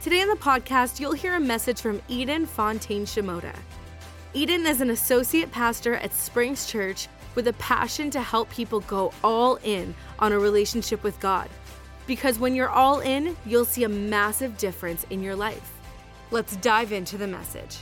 Today on the podcast, you'll hear a message from Eden Fontaine Shimoda. Eden is an associate pastor at Springs Church with a passion to help people go all in on a relationship with God. Because when you're all in, you'll see a massive difference in your life. Let's dive into the message.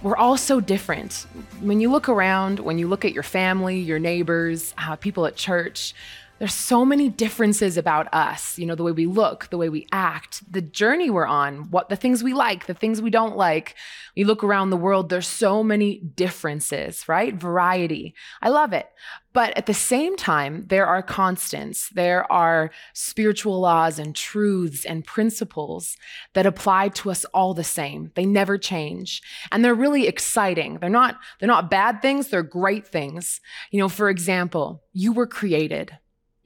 We're all so different. When you look around, when you look at your family, your neighbors, uh, people at church, there's so many differences about us, you know, the way we look, the way we act, the journey we're on, what the things we like, the things we don't like. You look around the world, there's so many differences, right? Variety. I love it. But at the same time, there are constants. There are spiritual laws and truths and principles that apply to us all the same. They never change. And they're really exciting. They're not they're not bad things, they're great things. You know, for example, you were created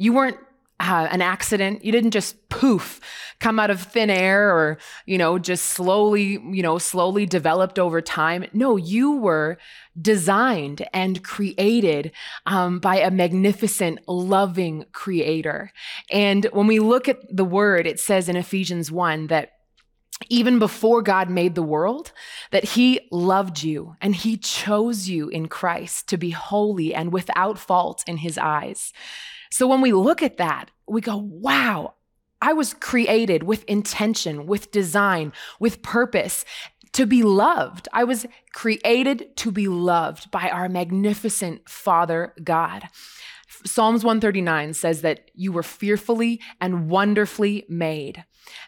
you weren't uh, an accident. You didn't just poof come out of thin air or, you know, just slowly, you know, slowly developed over time. No, you were designed and created um, by a magnificent, loving creator. And when we look at the word, it says in Ephesians 1 that even before God made the world, that He loved you and He chose you in Christ to be holy and without fault in His eyes. So when we look at that, we go, wow, I was created with intention, with design, with purpose to be loved. I was created to be loved by our magnificent Father God. Psalms 139 says that you were fearfully and wonderfully made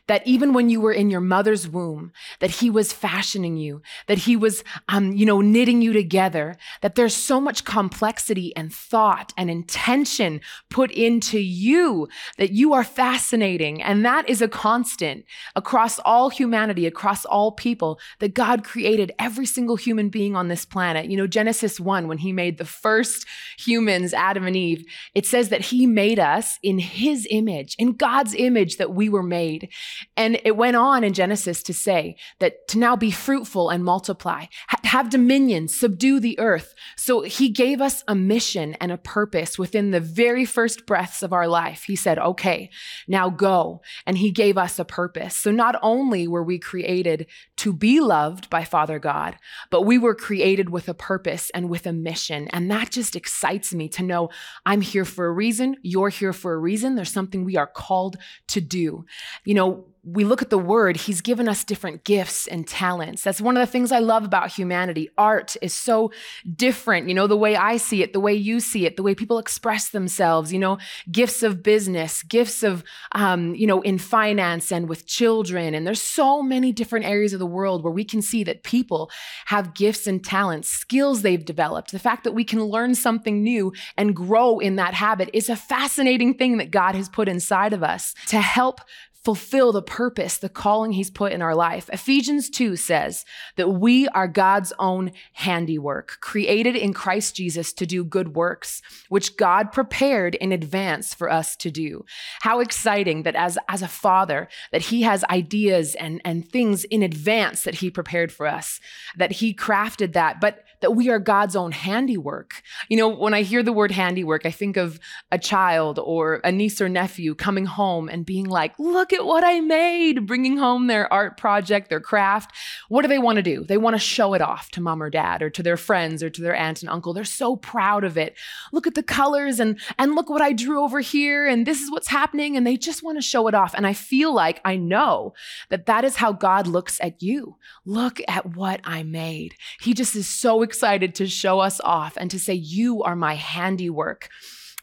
that even when you were in your mother's womb that he was fashioning you that he was um, you know knitting you together that there's so much complexity and thought and intention put into you that you are fascinating. And that is a constant across all humanity across all people that god created every single human being on this planet. You know genesis 1 when he made the first humans adam and eve it says that he made us in his image in god's image that we were made and it went on in Genesis to say that to now be fruitful and multiply, ha- have dominion, subdue the earth. So he gave us a mission and a purpose within the very first breaths of our life. He said, okay, now go. And he gave us a purpose. So not only were we created to be loved by Father God, but we were created with a purpose and with a mission. And that just excites me to know I'm here for a reason. You're here for a reason. There's something we are called to do. You know, we look at the word, he's given us different gifts and talents. That's one of the things I love about humanity. Art is so different, you know, the way I see it, the way you see it, the way people express themselves, you know, gifts of business, gifts of, um, you know, in finance and with children. And there's so many different areas of the world where we can see that people have gifts and talents, skills they've developed. The fact that we can learn something new and grow in that habit is a fascinating thing that God has put inside of us to help fulfill the purpose, the calling he's put in our life. Ephesians 2 says that we are God's own handiwork, created in Christ Jesus to do good works, which God prepared in advance for us to do. How exciting that as, as a father, that he has ideas and, and things in advance that he prepared for us, that he crafted that, but that we are God's own handiwork. You know, when I hear the word handiwork, I think of a child or a niece or nephew coming home and being like, look at what I made, bringing home their art project, their craft. What do they want to do? They want to show it off to mom or dad or to their friends or to their aunt and uncle. They're so proud of it. Look at the colors and and look what I drew over here and this is what's happening and they just want to show it off. And I feel like I know that that is how God looks at you. Look at what I made. He just is so excited to show us off and to say you are my handiwork.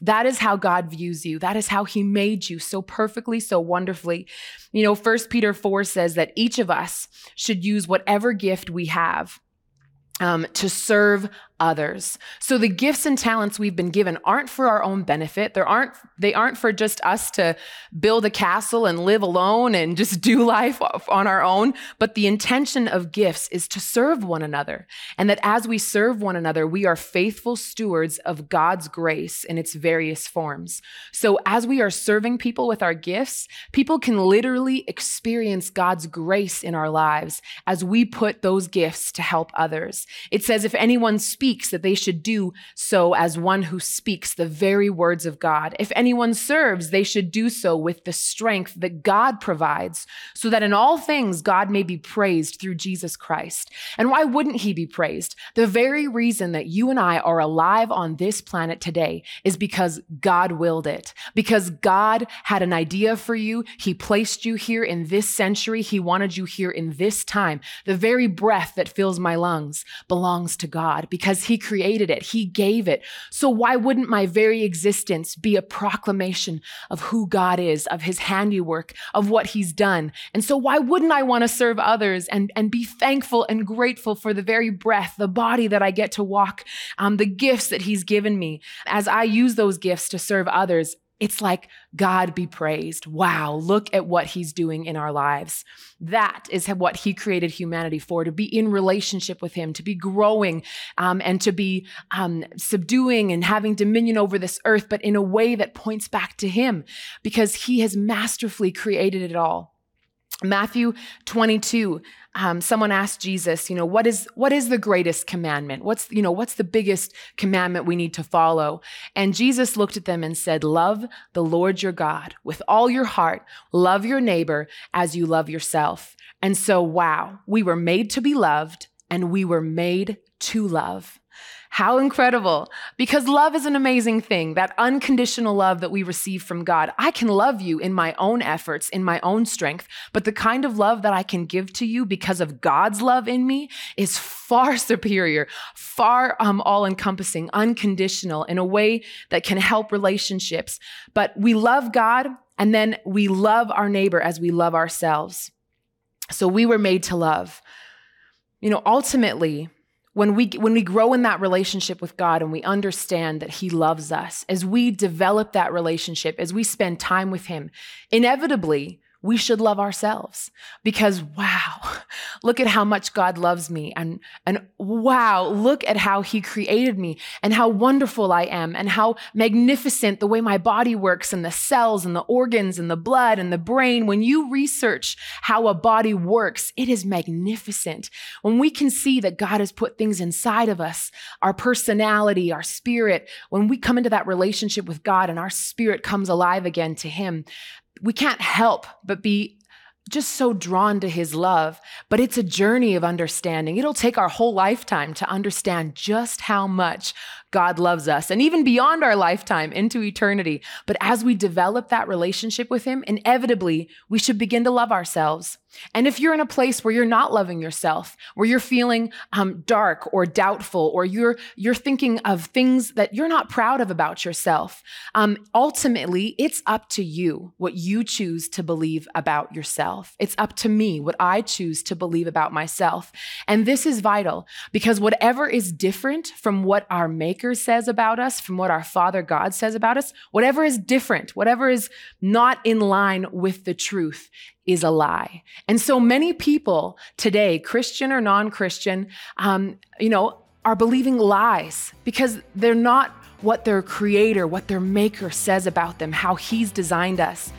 That is how God views you. That is how he made you so perfectly, so wonderfully. You know, First Peter 4 says that each of us should use whatever gift we have um, to serve others. So the gifts and talents we've been given aren't for our own benefit. They aren't they aren't for just us to build a castle and live alone and just do life on our own, but the intention of gifts is to serve one another. And that as we serve one another, we are faithful stewards of God's grace in its various forms. So as we are serving people with our gifts, people can literally experience God's grace in our lives as we put those gifts to help others. It says if anyone speaks speaks, that they should do so as one who speaks the very words of God. If anyone serves, they should do so with the strength that God provides, so that in all things God may be praised through Jesus Christ. And why wouldn't he be praised? The very reason that you and I are alive on this planet today is because God willed it, because God had an idea for you. He placed you here in this century. He wanted you here in this time. The very breath that fills my lungs belongs to God because because He created it, He gave it. So why wouldn't my very existence be a proclamation of who God is, of His handiwork, of what He's done? And so why wouldn't I want to serve others and, and be thankful and grateful for the very breath, the body that I get to walk, um, the gifts that He's given me? As I use those gifts to serve others, it's like, God be praised. Wow, look at what he's doing in our lives. That is what he created humanity for to be in relationship with him, to be growing um, and to be um, subduing and having dominion over this earth, but in a way that points back to him because he has masterfully created it all. Matthew 22, um, someone asked Jesus, you know, what is what is the greatest commandment? What's you know what's the biggest commandment we need to follow? And Jesus looked at them and said, "Love the Lord your God with all your heart. Love your neighbor as you love yourself." And so, wow, we were made to be loved, and we were made to love. How incredible. Because love is an amazing thing, that unconditional love that we receive from God. I can love you in my own efforts, in my own strength, but the kind of love that I can give to you because of God's love in me is far superior, far um, all encompassing, unconditional in a way that can help relationships. But we love God and then we love our neighbor as we love ourselves. So we were made to love. You know, ultimately, when we when we grow in that relationship with God and we understand that he loves us as we develop that relationship as we spend time with him inevitably we should love ourselves because wow look at how much god loves me and and wow look at how he created me and how wonderful i am and how magnificent the way my body works and the cells and the organs and the blood and the brain. When you research how a body works it is magnificent. When we can see that god has put things inside of us our personality our spirit when we come into that relationship with god and our spirit comes alive again to him we can't help but be just so drawn to his love, but it's a journey of understanding. It'll take our whole lifetime to understand just how much God loves us and even beyond our lifetime into eternity. But as we develop that relationship with him, inevitably we should begin to love ourselves. And if you're in a place where you're not loving yourself, where you're feeling um, dark or doubtful, or you're you're thinking of things that you're not proud of about yourself, um, ultimately it's up to you what you choose to believe about yourself. It's up to me what I choose to believe about myself. And this is vital because whatever is different from what our Maker says about us, from what our Father God says about us, whatever is different, whatever is not in line with the truth, is a lie. And so many people today, Christian or non Christian, um, you know, are believing lies because they're not what their creator, what their maker says about them, how he's designed us.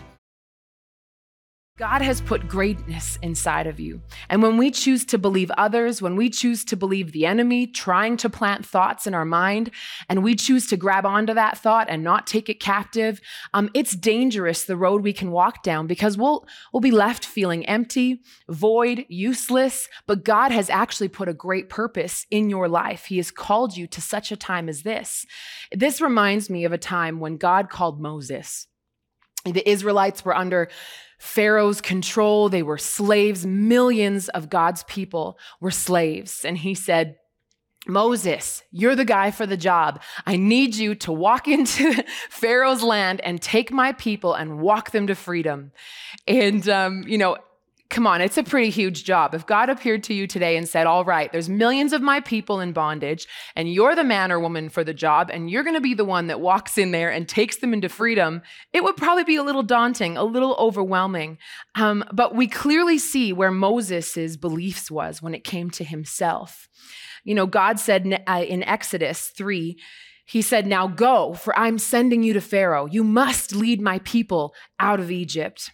God has put greatness inside of you. And when we choose to believe others, when we choose to believe the enemy trying to plant thoughts in our mind, and we choose to grab onto that thought and not take it captive, um, it's dangerous the road we can walk down because we'll, we'll be left feeling empty, void, useless. But God has actually put a great purpose in your life. He has called you to such a time as this. This reminds me of a time when God called Moses. The Israelites were under Pharaoh's control. They were slaves. Millions of God's people were slaves. And he said, Moses, you're the guy for the job. I need you to walk into Pharaoh's land and take my people and walk them to freedom. And, um, you know, Come on, it's a pretty huge job. If God appeared to you today and said, All right, there's millions of my people in bondage, and you're the man or woman for the job, and you're going to be the one that walks in there and takes them into freedom, it would probably be a little daunting, a little overwhelming. Um, but we clearly see where Moses' beliefs was when it came to himself. You know, God said uh, in Exodus 3, he said, Now go, for I'm sending you to Pharaoh. You must lead my people out of Egypt.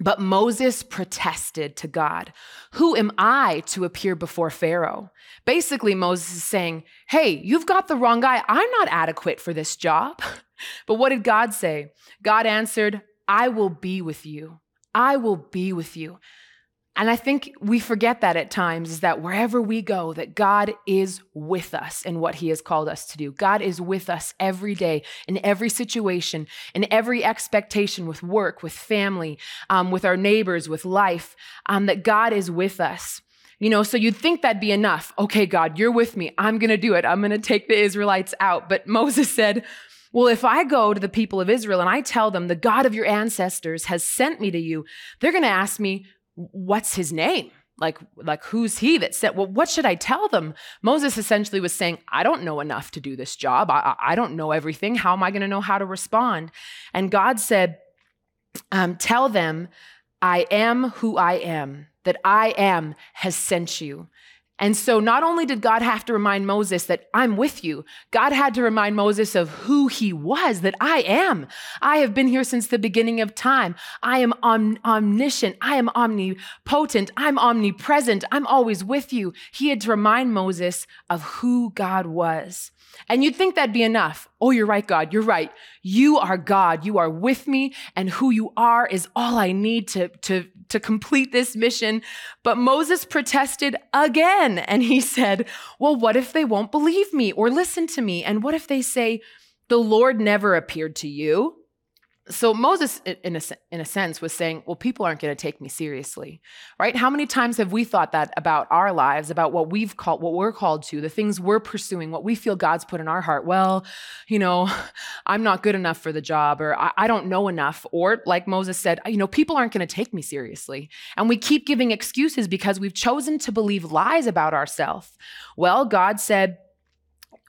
But Moses protested to God, Who am I to appear before Pharaoh? Basically, Moses is saying, Hey, you've got the wrong guy. I'm not adequate for this job. but what did God say? God answered, I will be with you. I will be with you. And I think we forget that at times is that wherever we go, that God is with us in what He has called us to do. God is with us every day, in every situation, in every expectation with work, with family, um, with our neighbors, with life, um, that God is with us. You know, so you'd think that'd be enough. Okay, God, you're with me. I'm going to do it. I'm going to take the Israelites out. But Moses said, well, if I go to the people of Israel and I tell them the God of your ancestors has sent me to you, they're going to ask me, what's his name? Like, like who's he that said, well, what should I tell them? Moses essentially was saying, I don't know enough to do this job. I, I don't know everything. How am I going to know how to respond? And God said, um, tell them, I am who I am, that I am has sent you. And so not only did God have to remind Moses that I'm with you, God had to remind Moses of who he was, that I am. I have been here since the beginning of time. I am om- omniscient. I am omnipotent. I'm omnipresent. I'm always with you. He had to remind Moses of who God was. And you'd think that'd be enough. Oh, you're right, God. You're right. You are God. You are with me, and who you are is all I need to, to, to complete this mission. But Moses protested again, and he said, Well, what if they won't believe me or listen to me? And what if they say, The Lord never appeared to you? So Moses, in a, in a sense, was saying, well, people aren't going to take me seriously, right? How many times have we thought that about our lives, about what we've called, what we're called to, the things we're pursuing, what we feel God's put in our heart? Well, you know, I'm not good enough for the job, or I, I don't know enough. Or like Moses said, you know, people aren't going to take me seriously. And we keep giving excuses because we've chosen to believe lies about ourselves. Well, God said,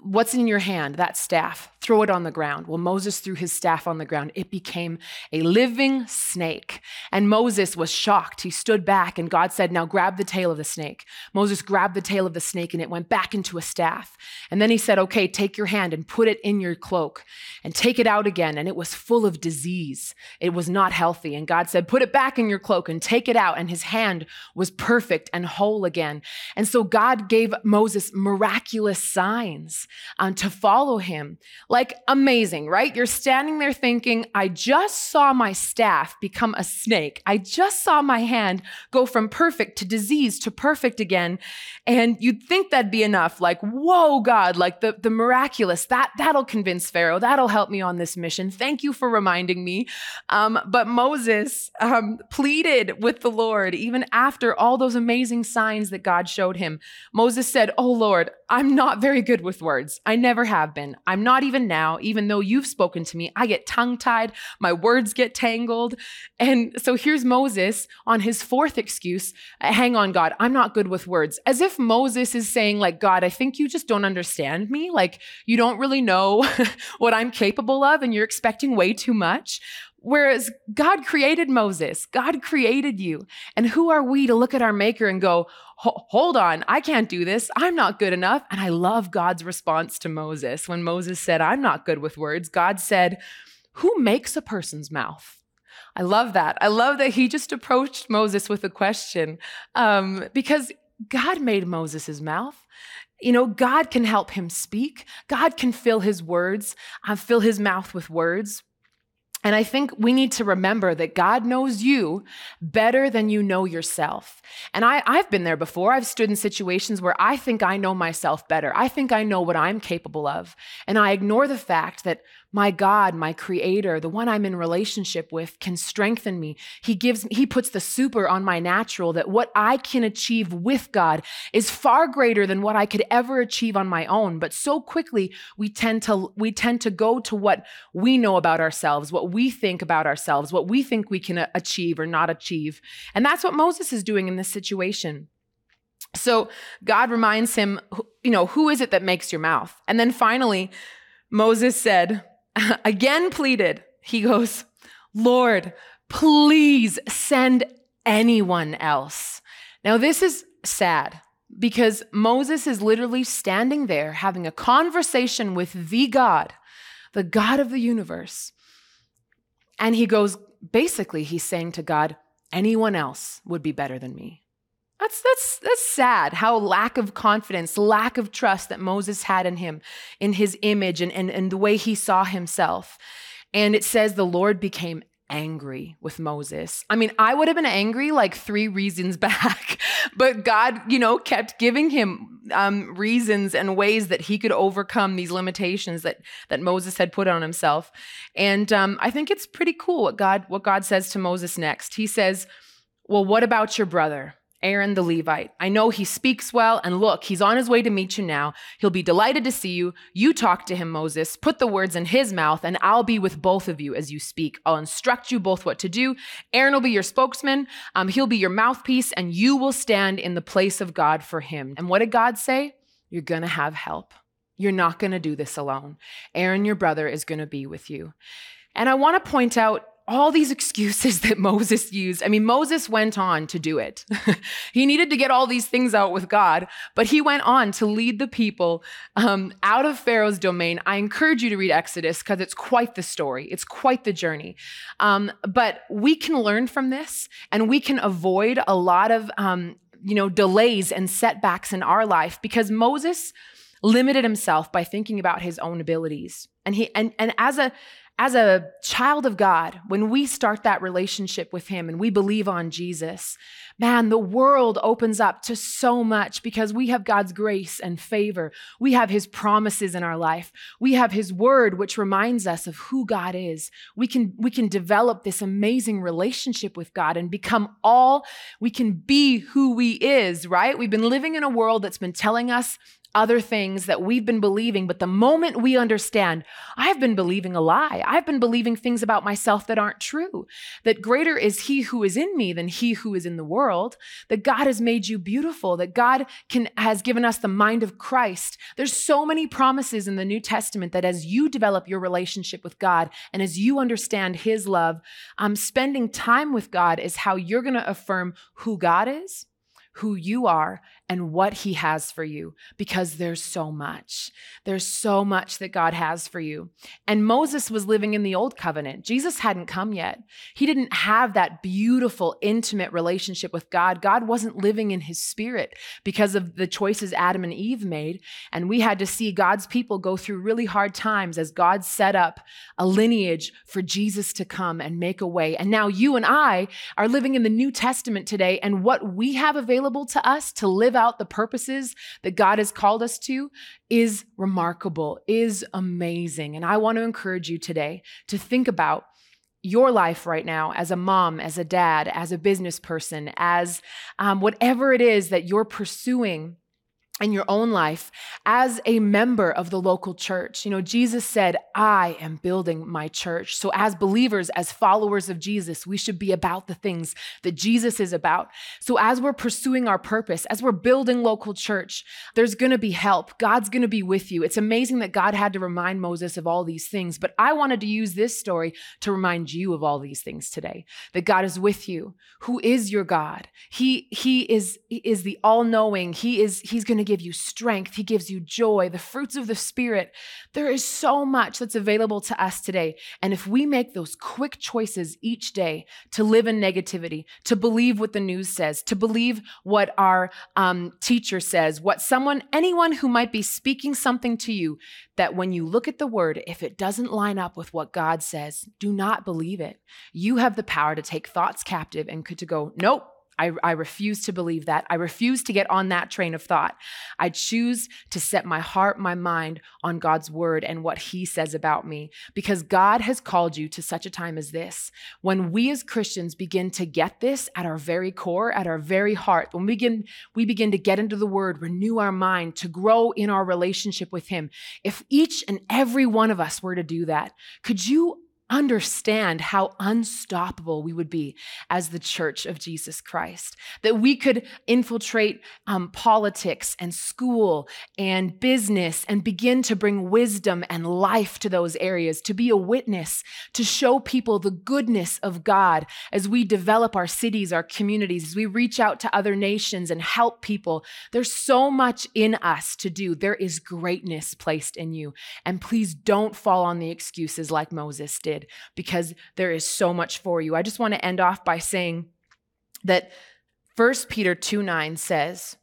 What's in your hand? That staff. Throw it on the ground. Well, Moses threw his staff on the ground. It became a living snake. And Moses was shocked. He stood back, and God said, Now grab the tail of the snake. Moses grabbed the tail of the snake, and it went back into a staff. And then he said, Okay, take your hand and put it in your cloak and take it out again. And it was full of disease. It was not healthy. And God said, Put it back in your cloak and take it out. And his hand was perfect and whole again. And so God gave Moses miraculous signs um, to follow him. Like amazing, right? You're standing there thinking, I just saw my staff become a snake. I just saw my hand go from perfect to disease to perfect again. And you'd think that'd be enough. Like, whoa, God, like the, the miraculous, that, that'll convince Pharaoh. That'll help me on this mission. Thank you for reminding me. Um, but Moses um, pleaded with the Lord, even after all those amazing signs that God showed him. Moses said, Oh Lord, I'm not very good with words. I never have been. I'm not even now, even though you've spoken to me. I get tongue tied, my words get tangled. And so here's Moses on his fourth excuse uh, Hang on, God, I'm not good with words. As if Moses is saying, like, God, I think you just don't understand me. Like, you don't really know what I'm capable of, and you're expecting way too much. Whereas God created Moses, God created you. And who are we to look at our maker and go, hold on, I can't do this. I'm not good enough. And I love God's response to Moses. When Moses said, I'm not good with words, God said, Who makes a person's mouth? I love that. I love that he just approached Moses with a question um, because God made Moses' mouth. You know, God can help him speak. God can fill his words, uh, fill his mouth with words. And I think we need to remember that God knows you better than you know yourself. And I, I've been there before. I've stood in situations where I think I know myself better. I think I know what I'm capable of. And I ignore the fact that my God, my creator, the one I'm in relationship with can strengthen me. He gives he puts the super on my natural that what I can achieve with God is far greater than what I could ever achieve on my own. But so quickly we tend to we tend to go to what we know about ourselves, what we think about ourselves, what we think we can uh, achieve or not achieve. And that's what Moses is doing in this situation. So God reminds him, you know, who is it that makes your mouth? And then finally, Moses said, again pleaded, he goes, Lord, please send anyone else. Now, this is sad because Moses is literally standing there having a conversation with the God, the God of the universe. And he goes, basically, he's saying to God, anyone else would be better than me. That's, that's, that's sad how lack of confidence, lack of trust that Moses had in him, in his image and, and, and the way he saw himself. And it says the Lord became angry with Moses. I mean, I would have been angry like three reasons back, but God, you know, kept giving him um, reasons and ways that he could overcome these limitations that that Moses had put on himself. And um, I think it's pretty cool what God what God says to Moses next. He says, "Well, what about your brother?" Aaron the Levite. I know he speaks well, and look, he's on his way to meet you now. He'll be delighted to see you. You talk to him, Moses. Put the words in his mouth, and I'll be with both of you as you speak. I'll instruct you both what to do. Aaron will be your spokesman, um, he'll be your mouthpiece, and you will stand in the place of God for him. And what did God say? You're to have help. You're not to do this alone. Aaron, your brother, is to be with you. And I want to point out all these excuses that Moses used. I mean, Moses went on to do it. he needed to get all these things out with God, but he went on to lead the people um, out of Pharaoh's domain. I encourage you to read Exodus because it's quite the story, it's quite the journey. Um, but we can learn from this and we can avoid a lot of, um, you know, delays and setbacks in our life because Moses limited himself by thinking about his own abilities. And he and and as a as a child of God, when we start that relationship with Him and we believe on Jesus, man, the world opens up to so much because we have God's grace and favor. We have His promises in our life. We have His word, which reminds us of who God is. We can, we can develop this amazing relationship with God and become all we can be who we is, right? We've been living in a world that's been telling us other things that we've been believing. But the moment we understand, I've been believing a lie, I've been believing things about myself that aren't true, that greater is He who is in me than He who is in the world, that God has made you beautiful, that God can, has given us the mind of Christ. There's so many promises in the New Testament that as you develop your relationship with God and as you understand His love, um, spending time with God is how you're going to affirm who God is who you are and what He has for you because there's so much. There's so much that God has for you. And Moses was living in the old covenant. Jesus hadn't come yet. He didn't have that beautiful, intimate relationship with God. God wasn't living in His spirit because of the choices Adam and Eve made. And we had to see God's people go through really hard times as God set up a lineage for Jesus to come and make a way. And now you and I are living in the New Testament today, and what we have available to us to live out the purposes that God has called us to is remarkable, is amazing. And I want to encourage you today to think about your life right now as a mom, as a dad, as a business person, as um, whatever it is that you're pursuing in your own life as a member of the local church. You know, Jesus said, I am building my church. So, as believers, as followers of Jesus, we should be about the things that Jesus is about. So, as we're pursuing our purpose, as we're building local church, there's going to be help. God's going to be with you. It's amazing that God had to remind Moses of all these things, but I wanted to use this story to remind you of all these things today. That God is with you. Who is your God? He he is he is the all-knowing. He is he's going to give you strength, He gives you joy, the fruits of the Spirit. There is so much that's available to us today. And if we make those quick choices each day to live in negativity, to believe what the news says, to believe what our um, teacher says, what someone, anyone who might be speaking something to you, that when you look at the word, if it doesn't line up with what God says, do not believe it. You have the power to take thoughts captive and to go, nope, I, I refuse to believe that. I refuse to get on that train of thought. I choose to set my heart, my mind on God's word and what he says about me because God has called you to such a time as this. When we as Christians begin to get this at our very core, at our very heart, when we begin, we begin to get into the word, renew our mind, to grow in our relationship with him. If each and every one of us were to do that, could you understand how unstoppable we would be as the church of Jesus Christ. That we could infiltrate um, politics and school and business and begin to bring wisdom and life to those areas, to be a witness, to show people the goodness of God as we develop our cities, our communities, as we reach out to other nations and help people. There's so much in us to do. There is greatness placed in you. And please don't fall on the excuses like Moses did because there is so much for you. I just want to end off by saying that 1 Peter 2 9 says,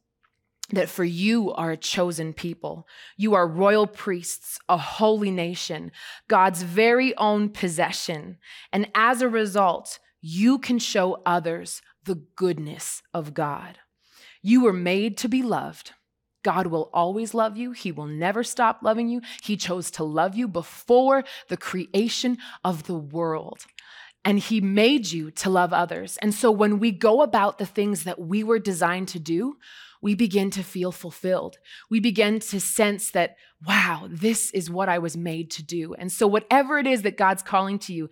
that for you are a chosen people. You are royal priests, a holy nation, God's very own possession. And as a result, you can show others the goodness of God. You were made to be loved. God will always love you. He will never stop loving you. He chose to love you before the creation of the world. And He made you to love others. And so when we go about the things that we were designed to do, we begin to feel fulfilled. We begin to sense that, wow, this is what I was made to do. And so, whatever it is that God's calling to you,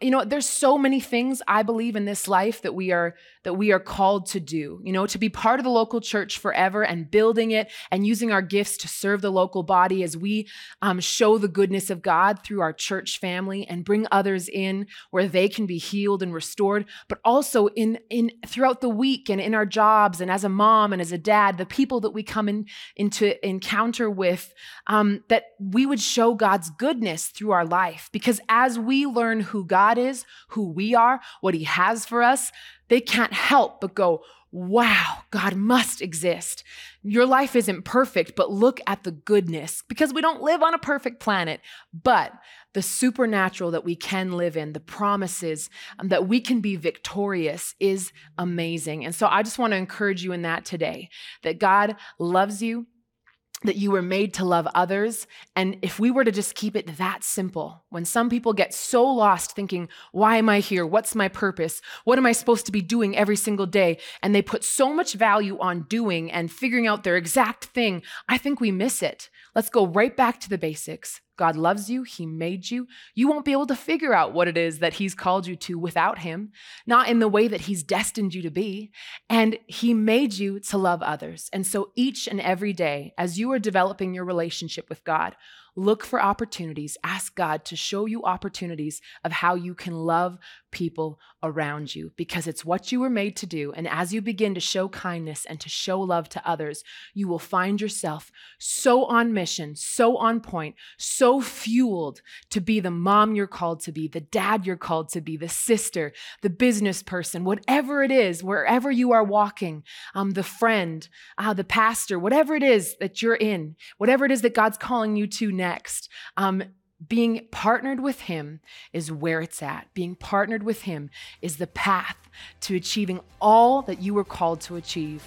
you know there's so many things i believe in this life that we are that we are called to do you know to be part of the local church forever and building it and using our gifts to serve the local body as we um, show the goodness of god through our church family and bring others in where they can be healed and restored but also in in throughout the week and in our jobs and as a mom and as a dad the people that we come in into encounter with um, that we would show god's goodness through our life because as we learn who God is, who we are, what He has for us, they can't help but go, wow, God must exist. Your life isn't perfect, but look at the goodness because we don't live on a perfect planet. But the supernatural that we can live in, the promises um, that we can be victorious is amazing. And so I just want to encourage you in that today that God loves you that you were made to love others. And if we were to just keep it that simple, when some people get so lost thinking, why am I here? What's my purpose? What am I supposed to be doing every single day? And they put so much value on doing and figuring out their exact thing, I think we miss it. Let's go right back to the basics. God loves you. He made you. You won't be able to figure out what it is that He's called you to without Him, not in the way that He's destined you to be. And He made you to love others. And so each and every day, as you are developing your relationship with God, Look for opportunities. Ask God to show you opportunities of how you can love people around you because it's what you were made to do. And as you begin to show kindness and to show love to others, you will find yourself so on mission, so on point, so fueled to be the mom you're called to be, the dad you're called to be, the sister, the business person, whatever it is, wherever you are walking, um, the friend, uh, the pastor, whatever it is that you're in, whatever it is that God's calling you to now next. Um, being partnered with Him is where it's at. Being partnered with Him is the path to achieving all that you were called to achieve.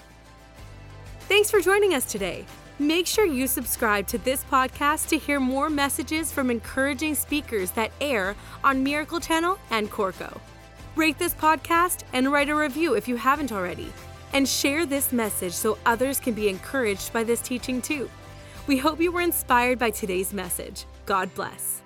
Thanks for joining us today. Make sure you subscribe to this podcast to hear more messages from encouraging speakers that air on Miracle Channel and Corco. Rate this podcast and write a review if you haven't already. And share this message so others can be encouraged by this teaching too. We hope you were inspired by today's message. God bless.